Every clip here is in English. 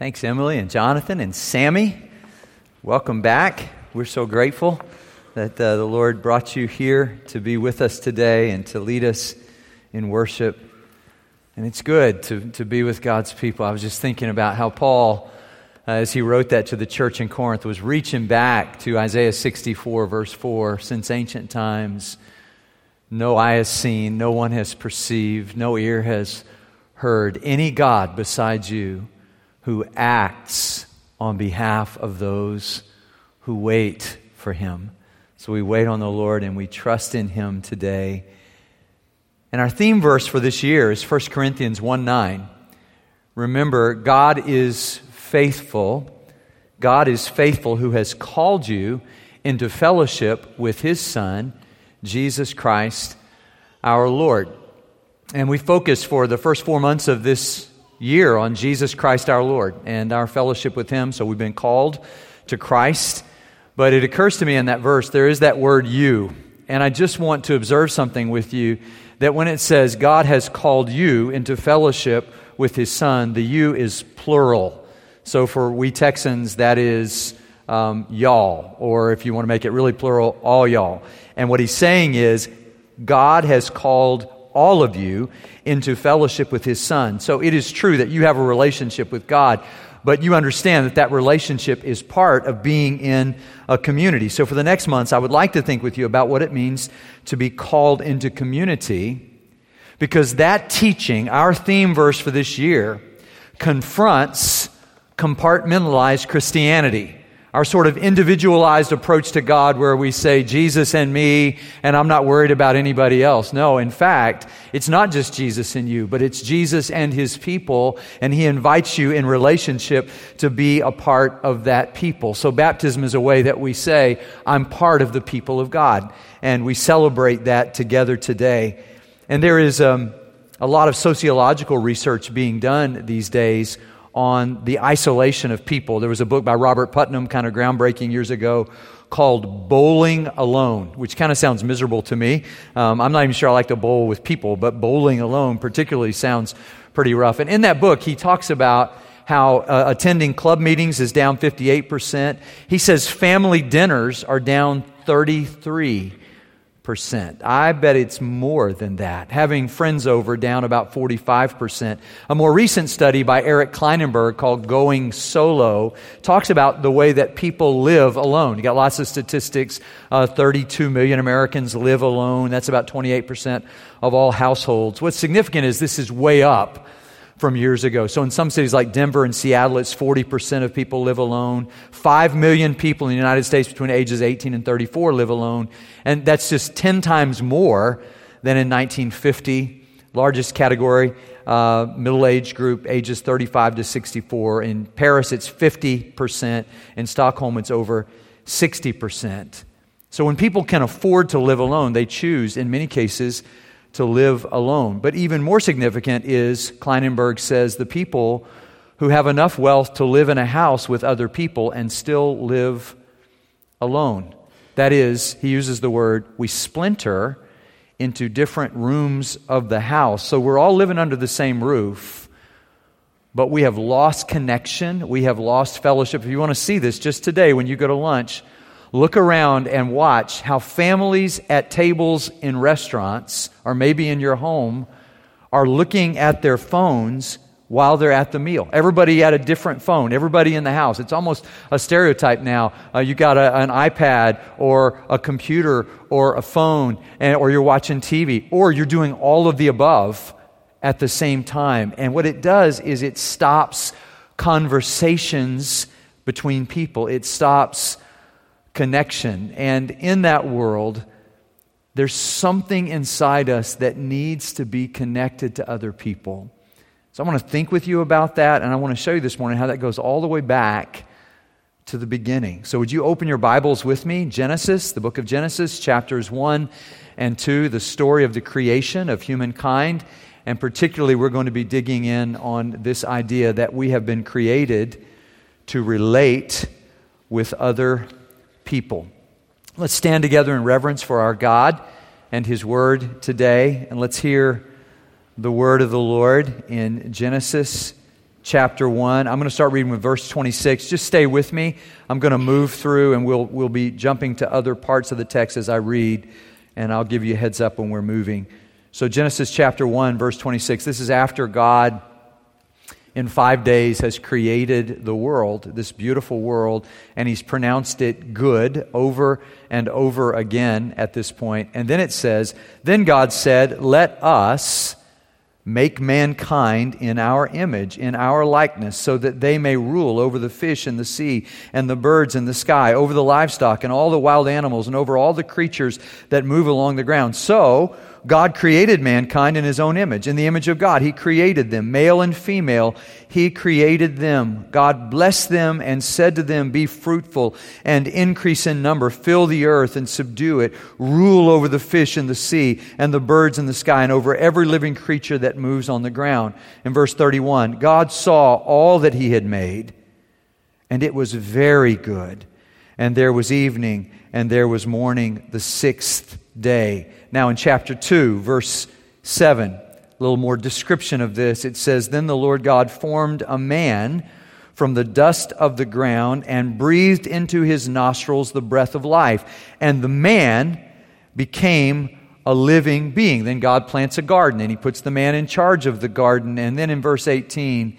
Thanks, Emily and Jonathan and Sammy. Welcome back. We're so grateful that uh, the Lord brought you here to be with us today and to lead us in worship. And it's good to, to be with God's people. I was just thinking about how Paul, uh, as he wrote that to the church in Corinth, was reaching back to Isaiah 64, verse 4 since ancient times. No eye has seen, no one has perceived, no ear has heard any God besides you who acts on behalf of those who wait for him. So we wait on the Lord and we trust in him today. And our theme verse for this year is 1 Corinthians 1 9. Remember, God is faithful. God is faithful who has called you into fellowship with his Son, Jesus Christ our Lord. And we focus for the first four months of this year on Jesus Christ our Lord and our fellowship with Him. So we've been called to Christ. But it occurs to me in that verse, there is that word you. And I just want to observe something with you that when it says God has called you into fellowship with His Son, the you is plural. So for we Texans, that is um, y'all, or if you want to make it really plural, all y'all. And what he's saying is, God has called all of you into fellowship with his son. So it is true that you have a relationship with God, but you understand that that relationship is part of being in a community. So for the next months, I would like to think with you about what it means to be called into community because that teaching, our theme verse for this year, confronts compartmentalized Christianity our sort of individualized approach to God where we say Jesus and me and I'm not worried about anybody else. No, in fact, it's not just Jesus and you, but it's Jesus and his people and he invites you in relationship to be a part of that people. So baptism is a way that we say, I'm part of the people of God. And we celebrate that together today. And there is um, a lot of sociological research being done these days on the isolation of people. There was a book by Robert Putnam, kind of groundbreaking years ago, called Bowling Alone, which kind of sounds miserable to me. Um, I'm not even sure I like to bowl with people, but bowling alone particularly sounds pretty rough. And in that book, he talks about how uh, attending club meetings is down 58%. He says family dinners are down 33 percent. I bet it's more than that. Having friends over down about 45%. A more recent study by Eric Klinenberg called Going Solo talks about the way that people live alone. You got lots of statistics. Uh, 32 million Americans live alone. That's about 28% of all households. What's significant is this is way up from years ago. So in some cities like Denver and Seattle, it's 40% of people live alone. 5 million people in the United States between ages 18 and 34 live alone. And that's just 10 times more than in 1950. Largest category, uh, middle age group, ages 35 to 64. In Paris, it's 50%. In Stockholm, it's over 60%. So when people can afford to live alone, they choose, in many cases, to live alone. But even more significant is, Klinenberg says, the people who have enough wealth to live in a house with other people and still live alone. That is, he uses the word, we splinter into different rooms of the house. So we're all living under the same roof, but we have lost connection. We have lost fellowship. If you want to see this, just today when you go to lunch, look around and watch how families at tables in restaurants or maybe in your home are looking at their phones while they're at the meal. Everybody had a different phone, everybody in the house. It's almost a stereotype now. Uh, you got a, an iPad or a computer or a phone, and, or you're watching TV, or you're doing all of the above at the same time. And what it does is it stops conversations between people, it stops connection. And in that world, there's something inside us that needs to be connected to other people. So I want to think with you about that, and I want to show you this morning how that goes all the way back to the beginning. So, would you open your Bibles with me? Genesis, the book of Genesis, chapters 1 and 2, the story of the creation of humankind. And particularly, we're going to be digging in on this idea that we have been created to relate with other people. Let's stand together in reverence for our God and His Word today, and let's hear the word of the Lord in Genesis chapter 1. I'm going to start reading with verse 26. Just stay with me. I'm going to move through and we'll, we'll be jumping to other parts of the text as I read, and I'll give you a heads up when we're moving. So, Genesis chapter 1, verse 26. This is after God in five days has created the world, this beautiful world, and he's pronounced it good over and over again at this point. And then it says, Then God said, Let us make mankind in our image, in our likeness, so that they may rule over the fish in the sea and the birds in the sky, over the livestock and all the wild animals, and over all the creatures that move along the ground. So, God created mankind in his own image. In the image of God, he created them, male and female. He created them. God blessed them and said to them, Be fruitful and increase in number, fill the earth and subdue it, rule over the fish in the sea and the birds in the sky, and over every living creature that moves on the ground. In verse 31, God saw all that he had made, and it was very good. And there was evening, and there was morning, the sixth day. Now, in chapter 2, verse 7, a little more description of this. It says, Then the Lord God formed a man from the dust of the ground and breathed into his nostrils the breath of life. And the man became a living being. Then God plants a garden and he puts the man in charge of the garden. And then in verse 18,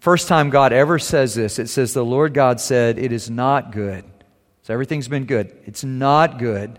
first time God ever says this, it says, The Lord God said, It is not good. So everything's been good. It's not good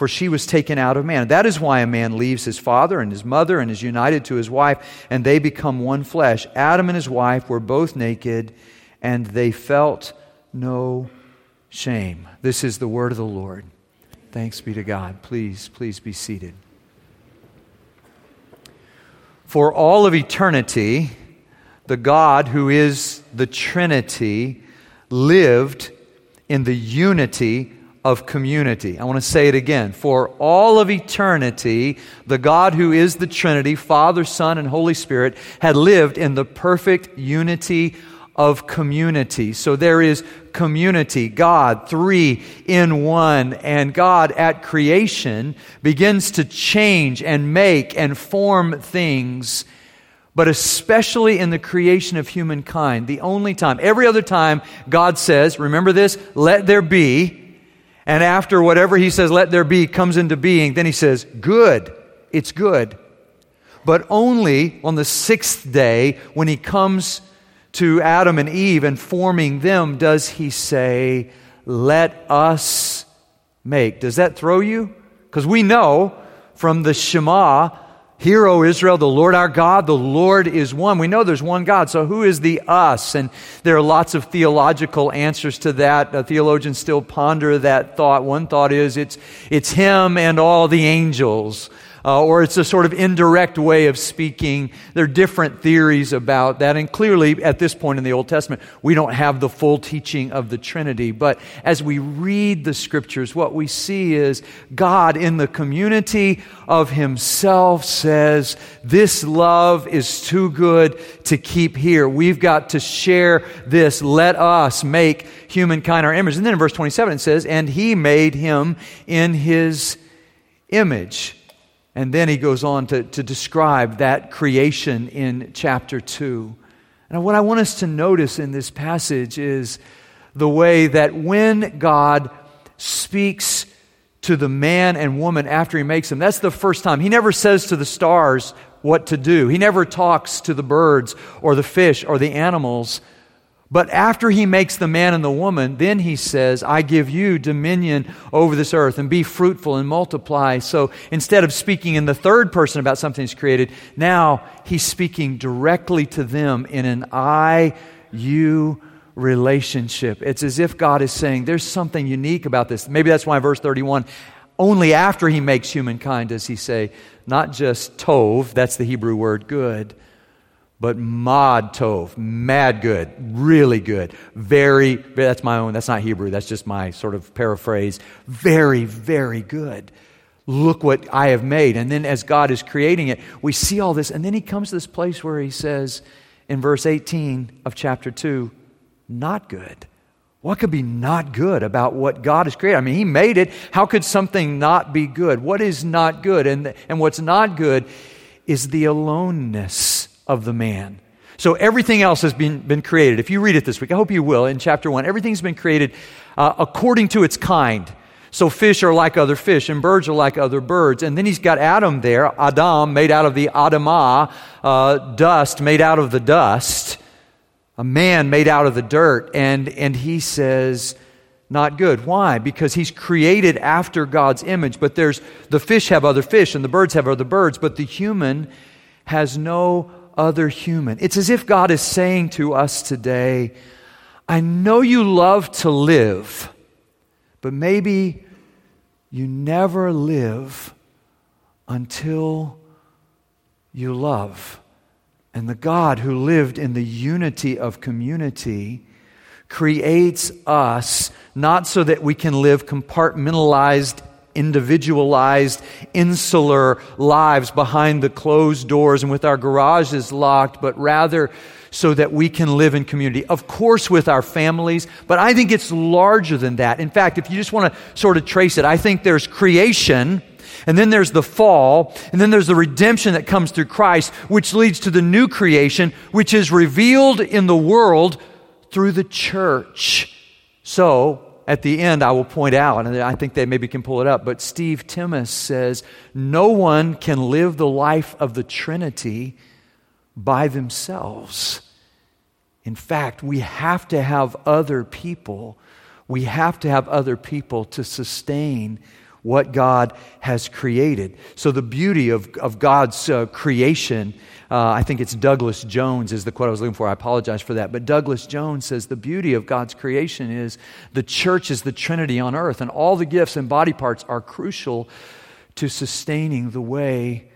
for she was taken out of man. That is why a man leaves his father and his mother and is united to his wife, and they become one flesh. Adam and his wife were both naked, and they felt no shame. This is the word of the Lord. Thanks be to God. Please, please be seated. For all of eternity, the God who is the Trinity lived in the unity of community. I want to say it again. For all of eternity, the God who is the Trinity, Father, Son, and Holy Spirit, had lived in the perfect unity of community. So there is community, God, three in one, and God at creation begins to change and make and form things. But especially in the creation of humankind, the only time, every other time, God says, remember this, let there be, and after whatever he says, let there be, comes into being, then he says, good. It's good. But only on the sixth day, when he comes to Adam and Eve and forming them, does he say, let us make. Does that throw you? Because we know from the Shema Hear, O Israel, the Lord our God, the Lord is one. We know there's one God, so who is the us? And there are lots of theological answers to that. Theologians still ponder that thought. One thought is it's, it's Him and all the angels uh, or it's a sort of indirect way of speaking. There are different theories about that. And clearly, at this point in the Old Testament, we don't have the full teaching of the Trinity. But as we read the scriptures, what we see is God in the community of Himself says, This love is too good to keep here. We've got to share this. Let us make humankind our image. And then in verse 27, it says, And He made him in His image. And then he goes on to, to describe that creation in chapter 2. And what I want us to notice in this passage is the way that when God speaks to the man and woman after he makes them, that's the first time. He never says to the stars what to do, he never talks to the birds or the fish or the animals. But after he makes the man and the woman, then he says, I give you dominion over this earth and be fruitful and multiply. So instead of speaking in the third person about something he's created, now he's speaking directly to them in an I, you relationship. It's as if God is saying, There's something unique about this. Maybe that's why verse 31 only after he makes humankind does he say, not just tov, that's the Hebrew word good, but mod tov, mad good, really good, very, that's my own, that's not Hebrew, that's just my sort of paraphrase, very, very good. Look what I have made. And then as God is creating it, we see all this. And then he comes to this place where he says in verse 18 of chapter 2, not good. What could be not good about what God has created? I mean, He made it. How could something not be good? What is not good? And, and what's not good is the aloneness of the man. So everything else has been, been created. If you read it this week, I hope you will, in chapter 1, everything's been created uh, according to its kind. So fish are like other fish, and birds are like other birds. And then he's got Adam there, Adam, made out of the Adamah, uh, dust, made out of the dust, a man made out of the dirt. And, and he says, not good. Why? Because he's created after God's image, but there's the fish have other fish, and the birds have other birds, but the human has no other human. It's as if God is saying to us today, I know you love to live, but maybe you never live until you love. And the God who lived in the unity of community creates us not so that we can live compartmentalized individualized, insular lives behind the closed doors and with our garages locked, but rather so that we can live in community. Of course, with our families, but I think it's larger than that. In fact, if you just want to sort of trace it, I think there's creation. And then there's the fall, and then there's the redemption that comes through Christ, which leads to the new creation, which is revealed in the world through the church. So, at the end, I will point out, and I think they maybe can pull it up, but Steve Timmis says, No one can live the life of the Trinity by themselves. In fact, we have to have other people. We have to have other people to sustain what God has created. So, the beauty of, of God's uh, creation uh, I think it's Douglas Jones, is the quote I was looking for. I apologize for that. But Douglas Jones says the beauty of God's creation is the church is the Trinity on earth, and all the gifts and body parts are crucial to sustaining the way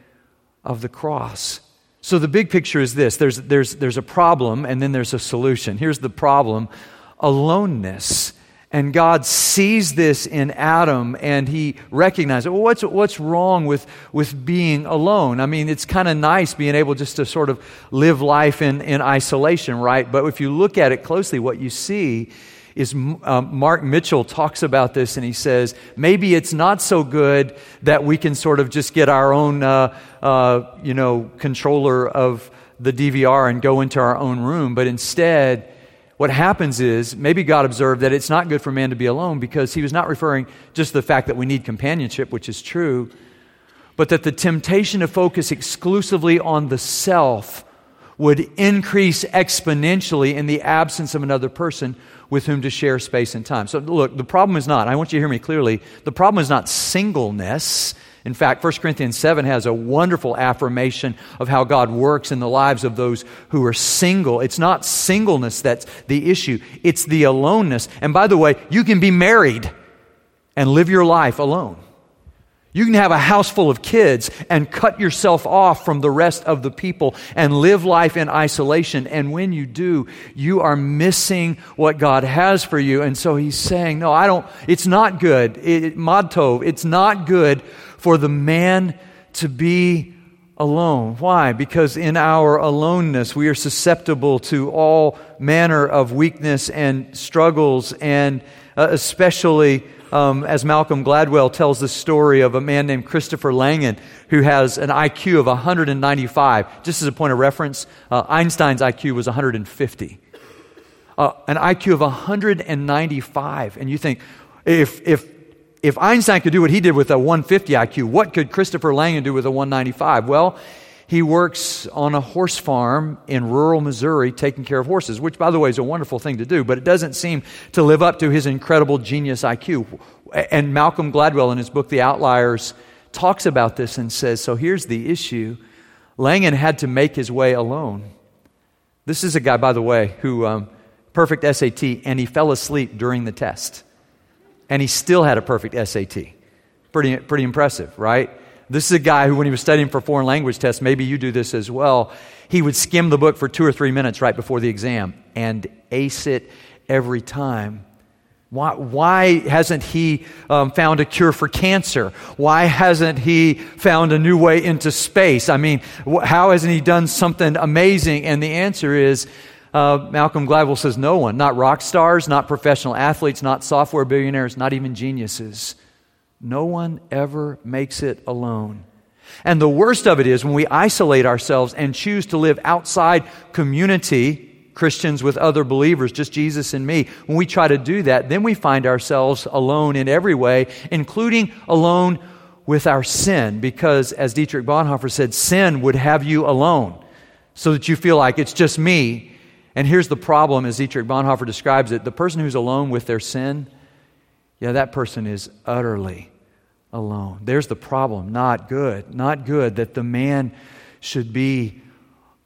of the cross. So the big picture is this there's, there's, there's a problem, and then there's a solution. Here's the problem aloneness. And God sees this in Adam and he recognizes, well, what's, what's wrong with, with being alone? I mean, it's kind of nice being able just to sort of live life in, in isolation, right? But if you look at it closely, what you see is um, Mark Mitchell talks about this and he says, maybe it's not so good that we can sort of just get our own, uh, uh, you know, controller of the DVR and go into our own room, but instead, what happens is maybe God observed that it's not good for man to be alone because he was not referring just to the fact that we need companionship, which is true, but that the temptation to focus exclusively on the self would increase exponentially in the absence of another person with whom to share space and time. So, look, the problem is not, I want you to hear me clearly, the problem is not singleness. In fact, 1 Corinthians 7 has a wonderful affirmation of how God works in the lives of those who are single. It's not singleness that's the issue, it's the aloneness. And by the way, you can be married and live your life alone. You can have a house full of kids and cut yourself off from the rest of the people and live life in isolation. And when you do, you are missing what God has for you. And so he's saying, No, I don't, it's not good. It, Madtov, it's not good for the man to be alone. Why? Because in our aloneness, we are susceptible to all manner of weakness and struggles, and uh, especially um, as Malcolm Gladwell tells the story of a man named Christopher Langan who has an IQ of 195. Just as a point of reference, uh, Einstein's IQ was 150. Uh, an IQ of 195. And you think, if, if, if Einstein could do what he did with a 150 IQ, what could Christopher Langan do with a 195? Well, He works on a horse farm in rural Missouri taking care of horses, which, by the way, is a wonderful thing to do, but it doesn't seem to live up to his incredible genius IQ. And Malcolm Gladwell, in his book, The Outliers, talks about this and says so here's the issue Langan had to make his way alone. This is a guy, by the way, who um, perfect SAT, and he fell asleep during the test. And he still had a perfect SAT. Pretty, pretty impressive, right? This is a guy who, when he was studying for foreign language tests, maybe you do this as well, he would skim the book for two or three minutes right before the exam and ace it every time. Why, why hasn't he um, found a cure for cancer? Why hasn't he found a new way into space? I mean, wh- how hasn't he done something amazing? And the answer is uh, Malcolm Gladwell says no one, not rock stars, not professional athletes, not software billionaires, not even geniuses. No one ever makes it alone. And the worst of it is when we isolate ourselves and choose to live outside community, Christians with other believers, just Jesus and me, when we try to do that, then we find ourselves alone in every way, including alone with our sin. Because, as Dietrich Bonhoeffer said, sin would have you alone so that you feel like it's just me. And here's the problem, as Dietrich Bonhoeffer describes it the person who's alone with their sin, yeah, that person is utterly alone. There's the problem. Not good. Not good that the man should be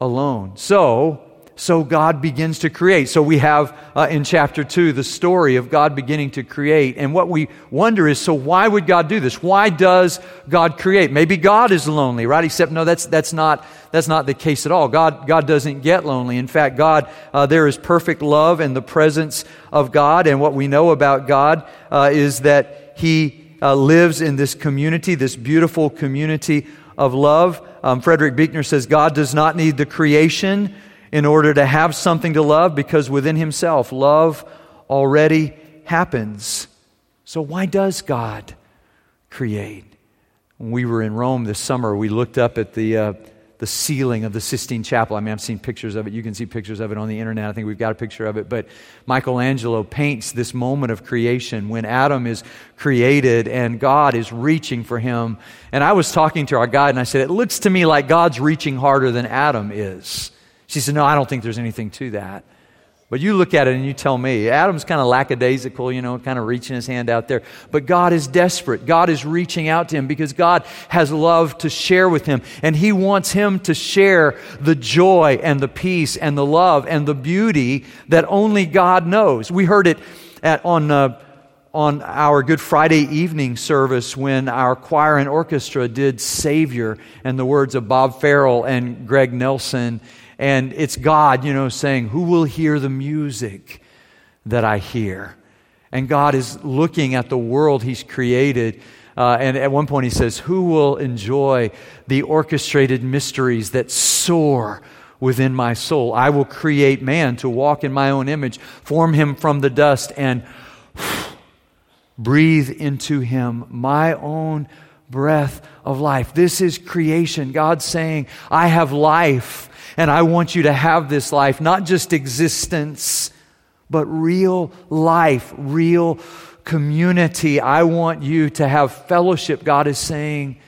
alone. So, so God begins to create. So we have uh, in chapter 2 the story of God beginning to create. And what we wonder is so why would God do this? Why does God create? Maybe God is lonely, right? Except no, that's, that's, not, that's not the case at all. God, God doesn't get lonely. In fact, God, uh, there is perfect love in the presence of God. And what we know about God uh, is that He uh, lives in this community, this beautiful community of love. Um, Frederick Buechner says God does not need the creation in order to have something to love because within himself, love already happens. So, why does God create? When we were in Rome this summer, we looked up at the. Uh, the ceiling of the Sistine Chapel. I mean, I've seen pictures of it. You can see pictures of it on the internet. I think we've got a picture of it. But Michelangelo paints this moment of creation when Adam is created and God is reaching for him. And I was talking to our guide and I said, It looks to me like God's reaching harder than Adam is. She said, No, I don't think there's anything to that. But you look at it and you tell me, Adam's kind of lackadaisical, you know, kind of reaching his hand out there. But God is desperate. God is reaching out to him because God has love to share with him. And he wants him to share the joy and the peace and the love and the beauty that only God knows. We heard it at, on, uh, on our Good Friday evening service when our choir and orchestra did Savior and the words of Bob Farrell and Greg Nelson and it's God, you know, saying, Who will hear the music that I hear? And God is looking at the world He's created. Uh, and at one point, He says, Who will enjoy the orchestrated mysteries that soar within my soul? I will create man to walk in my own image, form him from the dust, and breathe into him my own breath of life. This is creation. God saying, I have life and I want you to have this life, not just existence, but real life, real community. I want you to have fellowship, God is saying,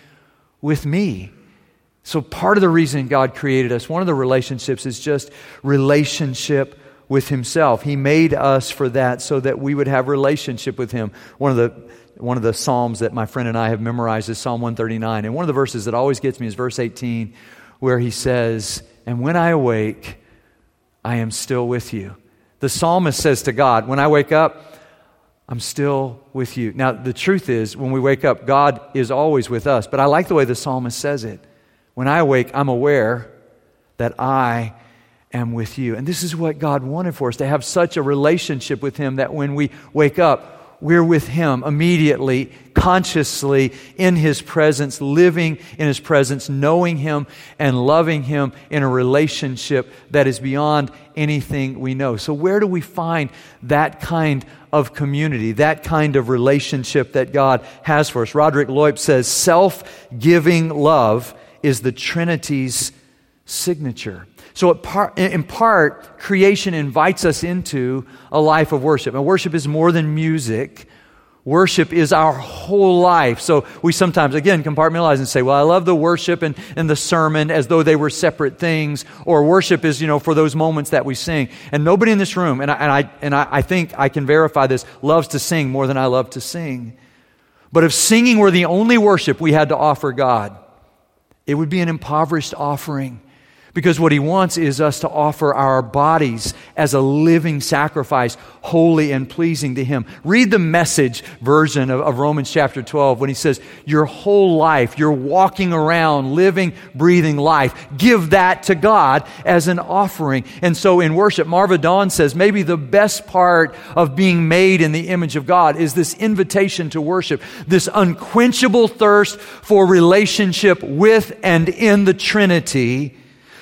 with me. So, part of the reason God created us, one of the relationships is just relationship with Himself. He made us for that so that we would have relationship with Him. One of the one of the Psalms that my friend and I have memorized is Psalm 139. And one of the verses that always gets me is verse 18, where he says, and when I awake, I am still with you. The psalmist says to God, When I wake up, I'm still with you. Now, the truth is, when we wake up, God is always with us. But I like the way the psalmist says it. When I awake, I'm aware that I am with you. And this is what God wanted for us to have such a relationship with Him that when we wake up, we're with Him immediately, consciously in His presence, living in His presence, knowing Him and loving Him in a relationship that is beyond anything we know. So, where do we find that kind of community, that kind of relationship that God has for us? Roderick Leupp says self giving love is the Trinity's signature. So, in part, creation invites us into a life of worship. And worship is more than music. Worship is our whole life. So we sometimes, again, compartmentalize and say, well, I love the worship and, and the sermon as though they were separate things. Or worship is, you know, for those moments that we sing. And nobody in this room, and I, and I, and I, I think I can verify this, loves to sing more than I love to sing. But if singing were the only worship we had to offer God, it would be an impoverished offering. Because what he wants is us to offer our bodies as a living sacrifice, holy and pleasing to him. Read the message version of, of, Romans chapter 12 when he says, Your whole life, you're walking around, living, breathing life. Give that to God as an offering. And so in worship, Marva Dawn says, maybe the best part of being made in the image of God is this invitation to worship, this unquenchable thirst for relationship with and in the Trinity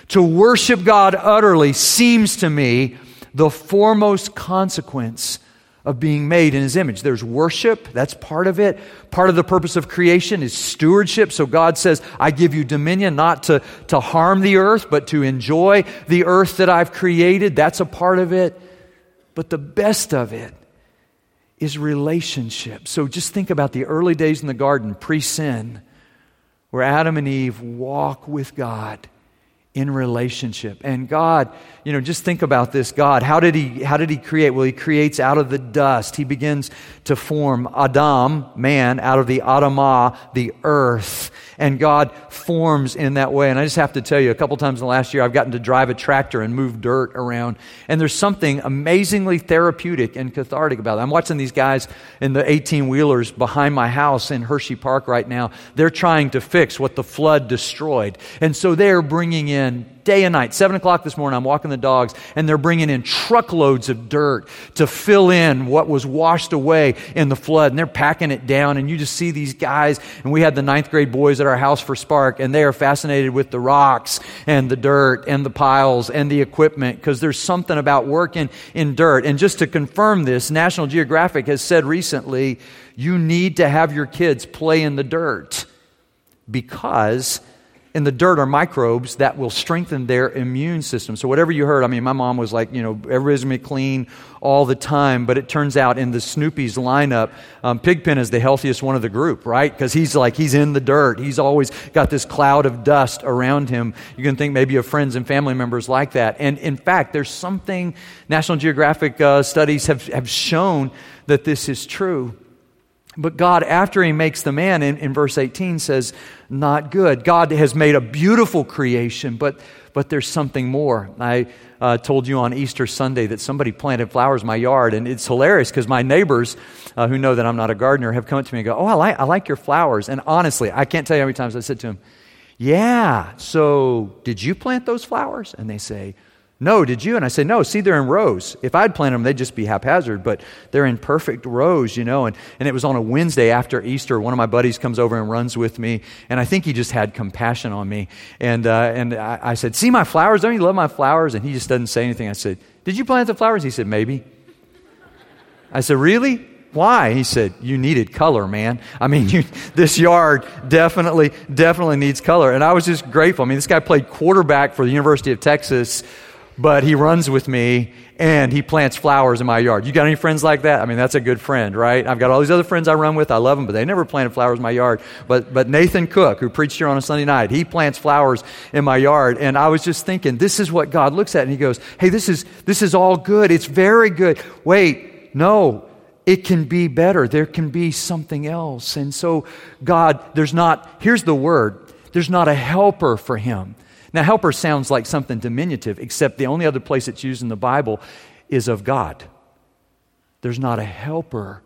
to worship God utterly seems to me the foremost consequence of being made in his image. There's worship, that's part of it. Part of the purpose of creation is stewardship. So God says, I give you dominion not to, to harm the earth, but to enjoy the earth that I've created. That's a part of it. But the best of it is relationship. So just think about the early days in the garden, pre sin, where Adam and Eve walk with God in relationship. And God, you know, just think about this God. How did he how did he create? Well, he creates out of the dust. He begins to form Adam, man, out of the Adamah, the earth. And God forms in that way. And I just have to tell you, a couple times in the last year, I've gotten to drive a tractor and move dirt around. And there's something amazingly therapeutic and cathartic about it. I'm watching these guys in the 18 wheelers behind my house in Hershey Park right now. They're trying to fix what the flood destroyed. And so they're bringing in day and night. Seven o'clock this morning, I'm walking the dogs, and they're bringing in truckloads of dirt to fill in what was washed away in the flood. And they're packing it down, and you just see these guys. And we had the ninth grade boys at our house for Spark, and they are fascinated with the rocks and the dirt and the piles and the equipment because there's something about working in dirt. And just to confirm this, National Geographic has said recently, you need to have your kids play in the dirt because in the dirt are microbes that will strengthen their immune system. So, whatever you heard, I mean, my mom was like, you know, be clean all the time. But it turns out in the Snoopy's lineup, um, Pigpen is the healthiest one of the group, right? Because he's like, he's in the dirt. He's always got this cloud of dust around him. You can think maybe of friends and family members like that. And in fact, there's something National Geographic uh, studies have, have shown that this is true. But God, after He makes the man, in, in verse 18 says, not good. God has made a beautiful creation, but, but there's something more. I uh, told you on Easter Sunday that somebody planted flowers in my yard, and it's hilarious because my neighbors, uh, who know that I'm not a gardener, have come up to me and go, Oh, I like, I like your flowers. And honestly, I can't tell you how many times I said to them, Yeah, so did you plant those flowers? And they say, no, did you? And I say, No, see, they're in rows. If I'd planted them, they'd just be haphazard, but they're in perfect rows, you know. And, and it was on a Wednesday after Easter. One of my buddies comes over and runs with me, and I think he just had compassion on me. And, uh, and I, I said, See my flowers? Don't you love my flowers? And he just doesn't say anything. I said, Did you plant the flowers? He said, Maybe. I said, Really? Why? He said, You needed color, man. I mean, you, this yard definitely, definitely needs color. And I was just grateful. I mean, this guy played quarterback for the University of Texas but he runs with me and he plants flowers in my yard. You got any friends like that? I mean, that's a good friend, right? I've got all these other friends I run with. I love them, but they never planted flowers in my yard. But, but Nathan Cook, who preached here on a Sunday night, he plants flowers in my yard. And I was just thinking, this is what God looks at. And he goes, hey, this is, this is all good. It's very good. Wait, no, it can be better. There can be something else. And so, God, there's not, here's the word, there's not a helper for him. Now, helper sounds like something diminutive, except the only other place it's used in the Bible is of God. There's not a helper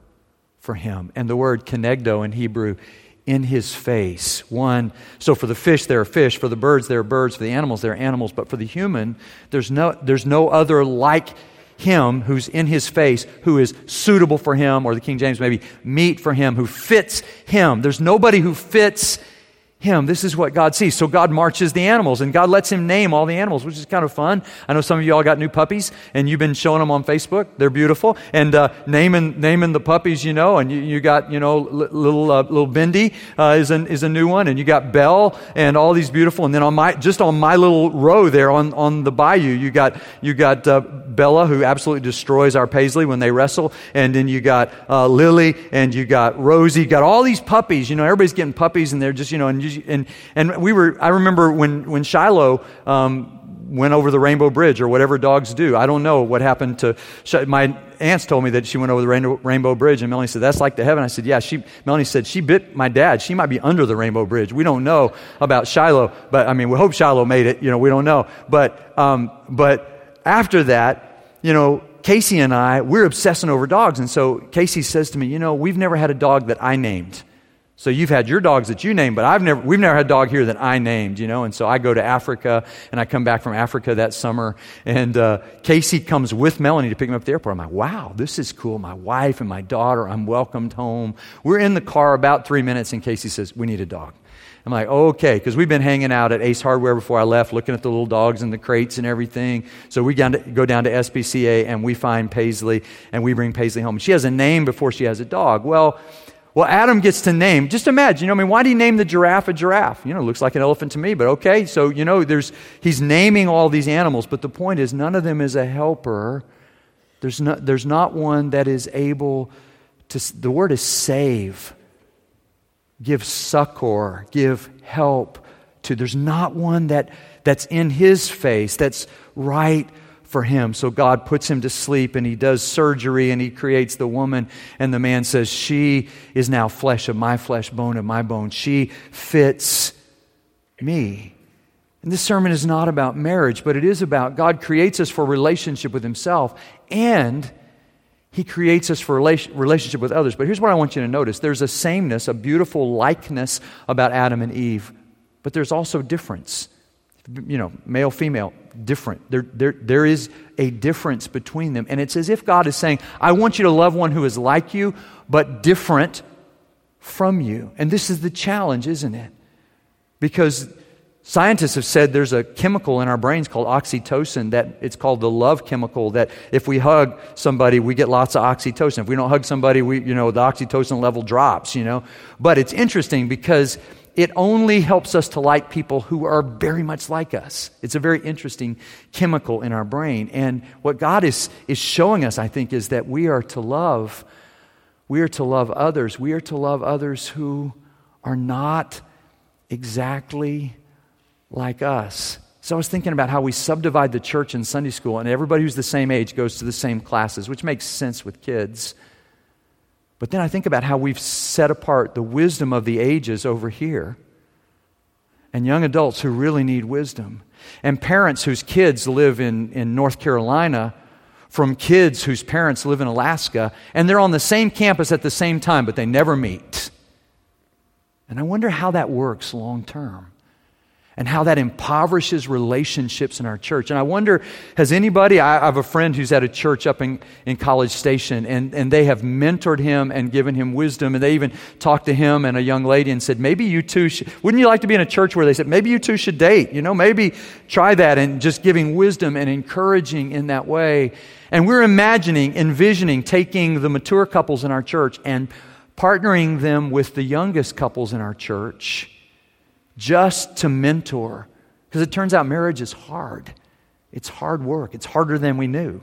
for him. And the word kenegdo in Hebrew, in his face. One, so for the fish, there are fish. For the birds, there are birds. For the animals, there are animals. But for the human, there's no, there's no other like him who's in his face, who is suitable for him, or the King James maybe, meet for him, who fits him. There's nobody who fits him. This is what God sees. So God marches the animals and God lets him name all the animals, which is kind of fun. I know some of you all got new puppies and you've been showing them on Facebook. They're beautiful. And uh, naming, naming the puppies, you know, and you, you got, you know, little, uh, little Bindi uh, is, an, is a new one. And you got Belle and all these beautiful. And then on my, just on my little row there on, on the bayou, you got, you got uh, Bella, who absolutely destroys our Paisley when they wrestle. And then you got uh, Lily and you got Rosie. You got all these puppies. You know, everybody's getting puppies and they're just, you know, and you and, and we were, I remember when, when Shiloh um, went over the Rainbow Bridge or whatever dogs do. I don't know what happened to, my aunts told me that she went over the Rainbow, Rainbow Bridge and Melanie said, that's like the heaven. I said, yeah, she, Melanie said, she bit my dad. She might be under the Rainbow Bridge. We don't know about Shiloh, but I mean, we hope Shiloh made it. You know, we don't know. But, um, but after that, you know, Casey and I, we're obsessing over dogs. And so Casey says to me, you know, we've never had a dog that I named. So you've had your dogs that you named, but I've never, we've never had a dog here that I named, you know. And so I go to Africa, and I come back from Africa that summer, and uh, Casey comes with Melanie to pick me up at the airport. I'm like, wow, this is cool. My wife and my daughter, I'm welcomed home. We're in the car about three minutes, and Casey says, we need a dog. I'm like, okay, because we've been hanging out at Ace Hardware before I left, looking at the little dogs and the crates and everything. So we go down to SPCA and we find Paisley and we bring Paisley home. She has a name before she has a dog. Well, well, Adam gets to name. Just imagine, you know, I mean, why did he name the giraffe a giraffe? You know, looks like an elephant to me, but okay. So, you know, there's he's naming all these animals, but the point is none of them is a helper. There's not, there's not one that is able to, the word is save, give succor, give help to. There's not one that, that's in his face, that's right for him. So God puts him to sleep and he does surgery and he creates the woman. And the man says, She is now flesh of my flesh, bone of my bone. She fits me. And this sermon is not about marriage, but it is about God creates us for relationship with himself and he creates us for relationship with others. But here's what I want you to notice there's a sameness, a beautiful likeness about Adam and Eve, but there's also difference you know, male, female, different. There, there, there is a difference between them. And it's as if God is saying, I want you to love one who is like you, but different from you. And this is the challenge, isn't it? Because scientists have said there's a chemical in our brains called oxytocin that it's called the love chemical that if we hug somebody we get lots of oxytocin if we don't hug somebody we you know the oxytocin level drops you know but it's interesting because it only helps us to like people who are very much like us. It's a very interesting chemical in our brain. And what God is, is showing us, I think, is that we are to love. We are to love others. We are to love others who are not exactly like us. So I was thinking about how we subdivide the church in Sunday school, and everybody who's the same age goes to the same classes, which makes sense with kids. But then I think about how we've set apart the wisdom of the ages over here and young adults who really need wisdom, and parents whose kids live in, in North Carolina from kids whose parents live in Alaska, and they're on the same campus at the same time, but they never meet. And I wonder how that works long term and how that impoverishes relationships in our church. And I wonder, has anybody, I have a friend who's at a church up in, in College Station, and, and they have mentored him and given him wisdom, and they even talked to him and a young lady and said, maybe you two should, wouldn't you like to be in a church where they said, maybe you two should date? You know, maybe try that and just giving wisdom and encouraging in that way. And we're imagining, envisioning taking the mature couples in our church and partnering them with the youngest couples in our church just to mentor. Because it turns out marriage is hard. It's hard work, it's harder than we knew.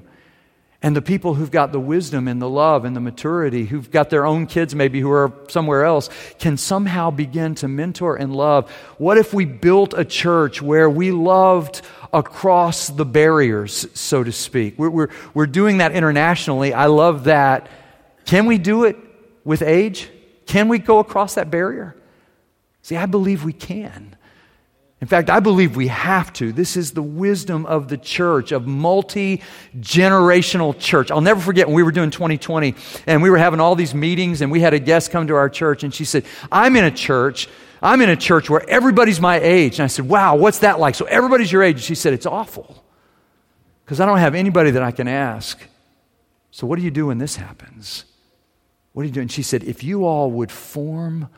And the people who've got the wisdom and the love and the maturity, who've got their own kids maybe who are somewhere else, can somehow begin to mentor and love. What if we built a church where we loved across the barriers, so to speak? We're, we're, we're doing that internationally. I love that. Can we do it with age? Can we go across that barrier? See, I believe we can. In fact, I believe we have to. This is the wisdom of the church, of multi generational church. I'll never forget when we were doing 2020 and we were having all these meetings and we had a guest come to our church and she said, I'm in a church. I'm in a church where everybody's my age. And I said, Wow, what's that like? So everybody's your age. And she said, It's awful because I don't have anybody that I can ask. So what do you do when this happens? What do you do? And she said, If you all would form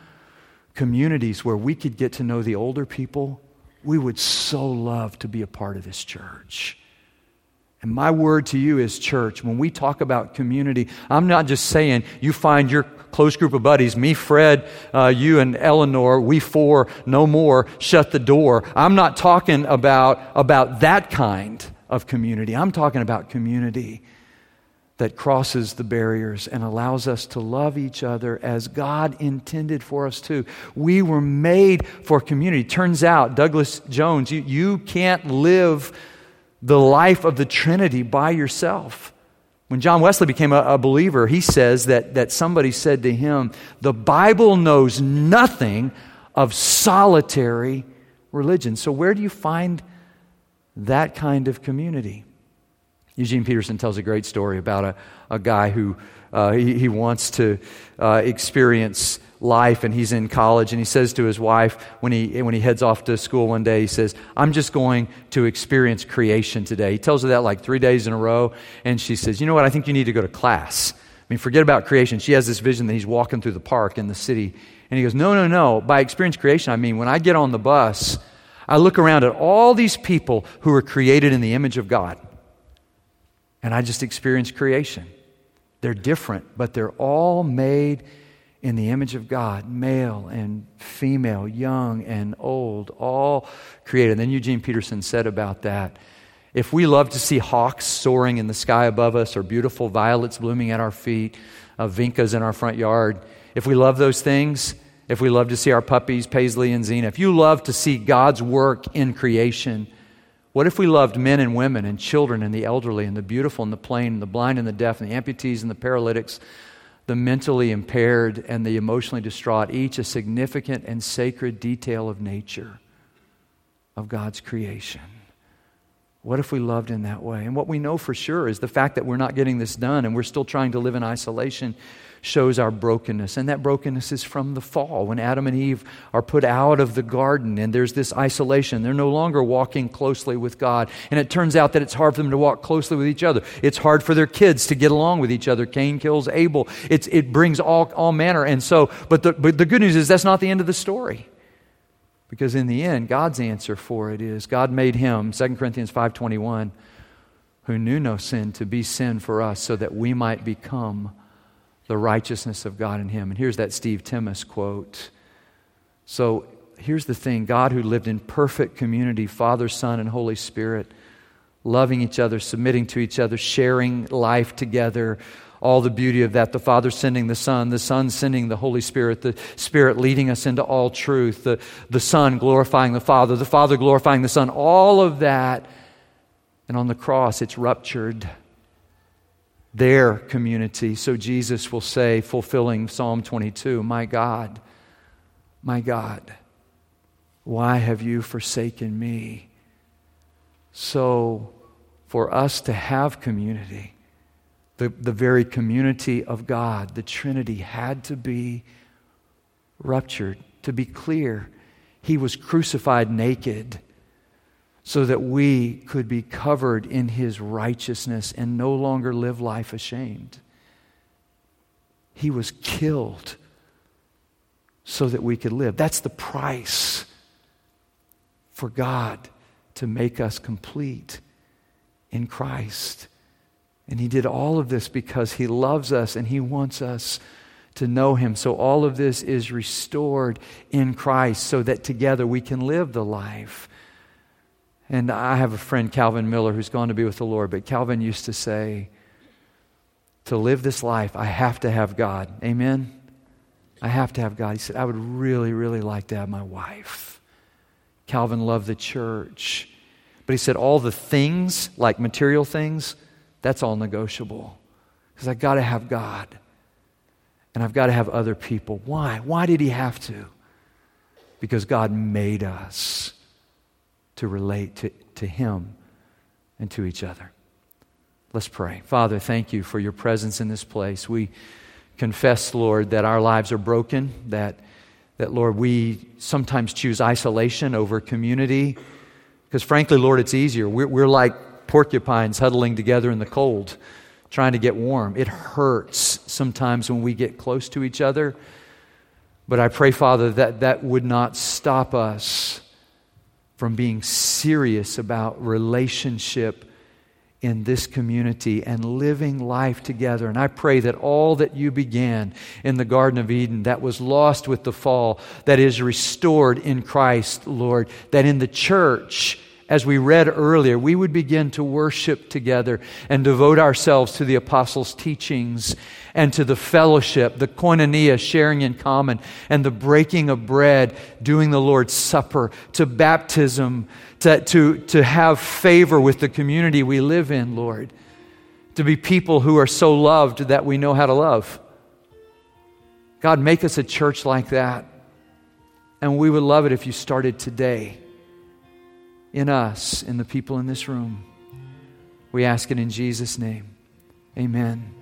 communities where we could get to know the older people, we would so love to be a part of this church. And my word to you is, church, when we talk about community, I'm not just saying you find your close group of buddies, me, Fred, uh, you, and Eleanor, we four, no more, shut the door. I'm not talking about, about that kind of community. I'm talking about community that crosses the barriers and allows us to love each other as God intended for us to. We were made for community. Turns out, Douglas Jones, you, you can't live the life of the Trinity by yourself. When John Wesley became a, a, believer, he says that, that somebody said to him, The Bible knows nothing of solitary religion. So, where do you find that kind of community? Eugene Peterson tells a great story about a, a guy who uh, he, he, wants to uh, experience life and he's in college and he says to his wife when he, when he heads off to school one day, he says, I'm just going to experience creation today. He tells her that like three days in a row and she says, You know what? I think you need to go to class. I mean, forget about creation. She has this vision that he's walking through the park in the city. And he goes, No, no, no. By experience creation, I mean, when I get on the bus, I look around at all these people who are created in the image of God. And I just experience creation. They're different, but they're all made in the image of God, male and female, young and old, all created. And then Eugene Peterson said about that if we love to see hawks soaring in the sky above us or beautiful violets blooming at our feet, uh, vincas in our front yard, if we love those things, if we love to see our puppies, Paisley and Zena, if you love to see God's work in creation, what if we loved men and women and children and the elderly and the beautiful and the plain and the blind and the deaf and the amputees and the paralytics the mentally impaired, and the emotionally distraught, each a significant and sacred detail of nature, of God's creation. What if we loved in that way? And what we know for sure is the fact that we're not getting this done and we're still trying to live in isolation shows our brokenness. And that brokenness is from the fall, when Adam and Eve are put out of the garden and there's this isolation. They're no longer walking closely with God. And it turns out that it's hard for them to walk closely with each other. It's hard for their kids to get along with each other. Cain kills Abel. It's, it brings all, all manner. And so, but the, but the good news is that's not the end of the story. Because in the end, God's answer for it is God made him, 2 Corinthians 5.21, who knew no sin to be sin for us so that we might become the righteousness of God in him. And here's that Steve Timmis quote. So here's the thing God, who lived in perfect community, Father, Son, and Holy Spirit, loving each other, submitting to each other, sharing life together. All the beauty of that. The Father sending the Son, the Son sending the Holy Spirit, the Spirit leading us into all truth, the, the Son glorifying the Father, the Father glorifying the Son, all of that. And on the cross, it's ruptured their community. So Jesus will say, fulfilling Psalm 22, My God, my God, why have you forsaken me? So, for us to have community, the, the very community of God, the Trinity, had to be ruptured. To be clear, he was crucified naked so that we could be covered in his righteousness and no longer live life ashamed. He was killed so that we could live. That's the price for God to make us complete in Christ. And he did all of this because he loves us and he wants us to know him. So all of this is restored in Christ so that together we can live the life and I have a friend, Calvin Miller, who's gone to be with the Lord, but Calvin used to say, To live this life, I have to have God. Amen? I have to have God. He said, I would really, really like to have my wife. Calvin loved the church. But he said, All the things, like material things, that's all negotiable. Because I've got to have God. And I've got to have other people. Why? Why did he have to? Because God made us to relate to, to Him and to each other. Let's pray. Father, thank you for your presence in this place. We confess, Lord, that our lives are broken, that, that Lord, we sometimes choose isolation over community. Because frankly, Lord, it's easier. We're, we're like porcupines huddling together in the cold, trying to get warm. It hurts sometimes when we get close to each other. But I pray, Father, that that would not stop us from being serious about relationship in this community and living life together. And I pray that all that you began in the Garden of Eden, that was lost with the fall, that is restored in Christ, Lord, that in the church, as we read earlier, we would begin to worship together and devote ourselves to the apostles' teachings and to the fellowship, the koinonia, sharing in common, and the breaking of bread, doing the Lord's Supper, to baptism, to, to, to have favor with the community we live in, Lord, to be people who are so loved that we know how to love. God, make us a church like that. And we would love it if you started today in us, in the people in this room. We ask it in Jesus' name. Amen.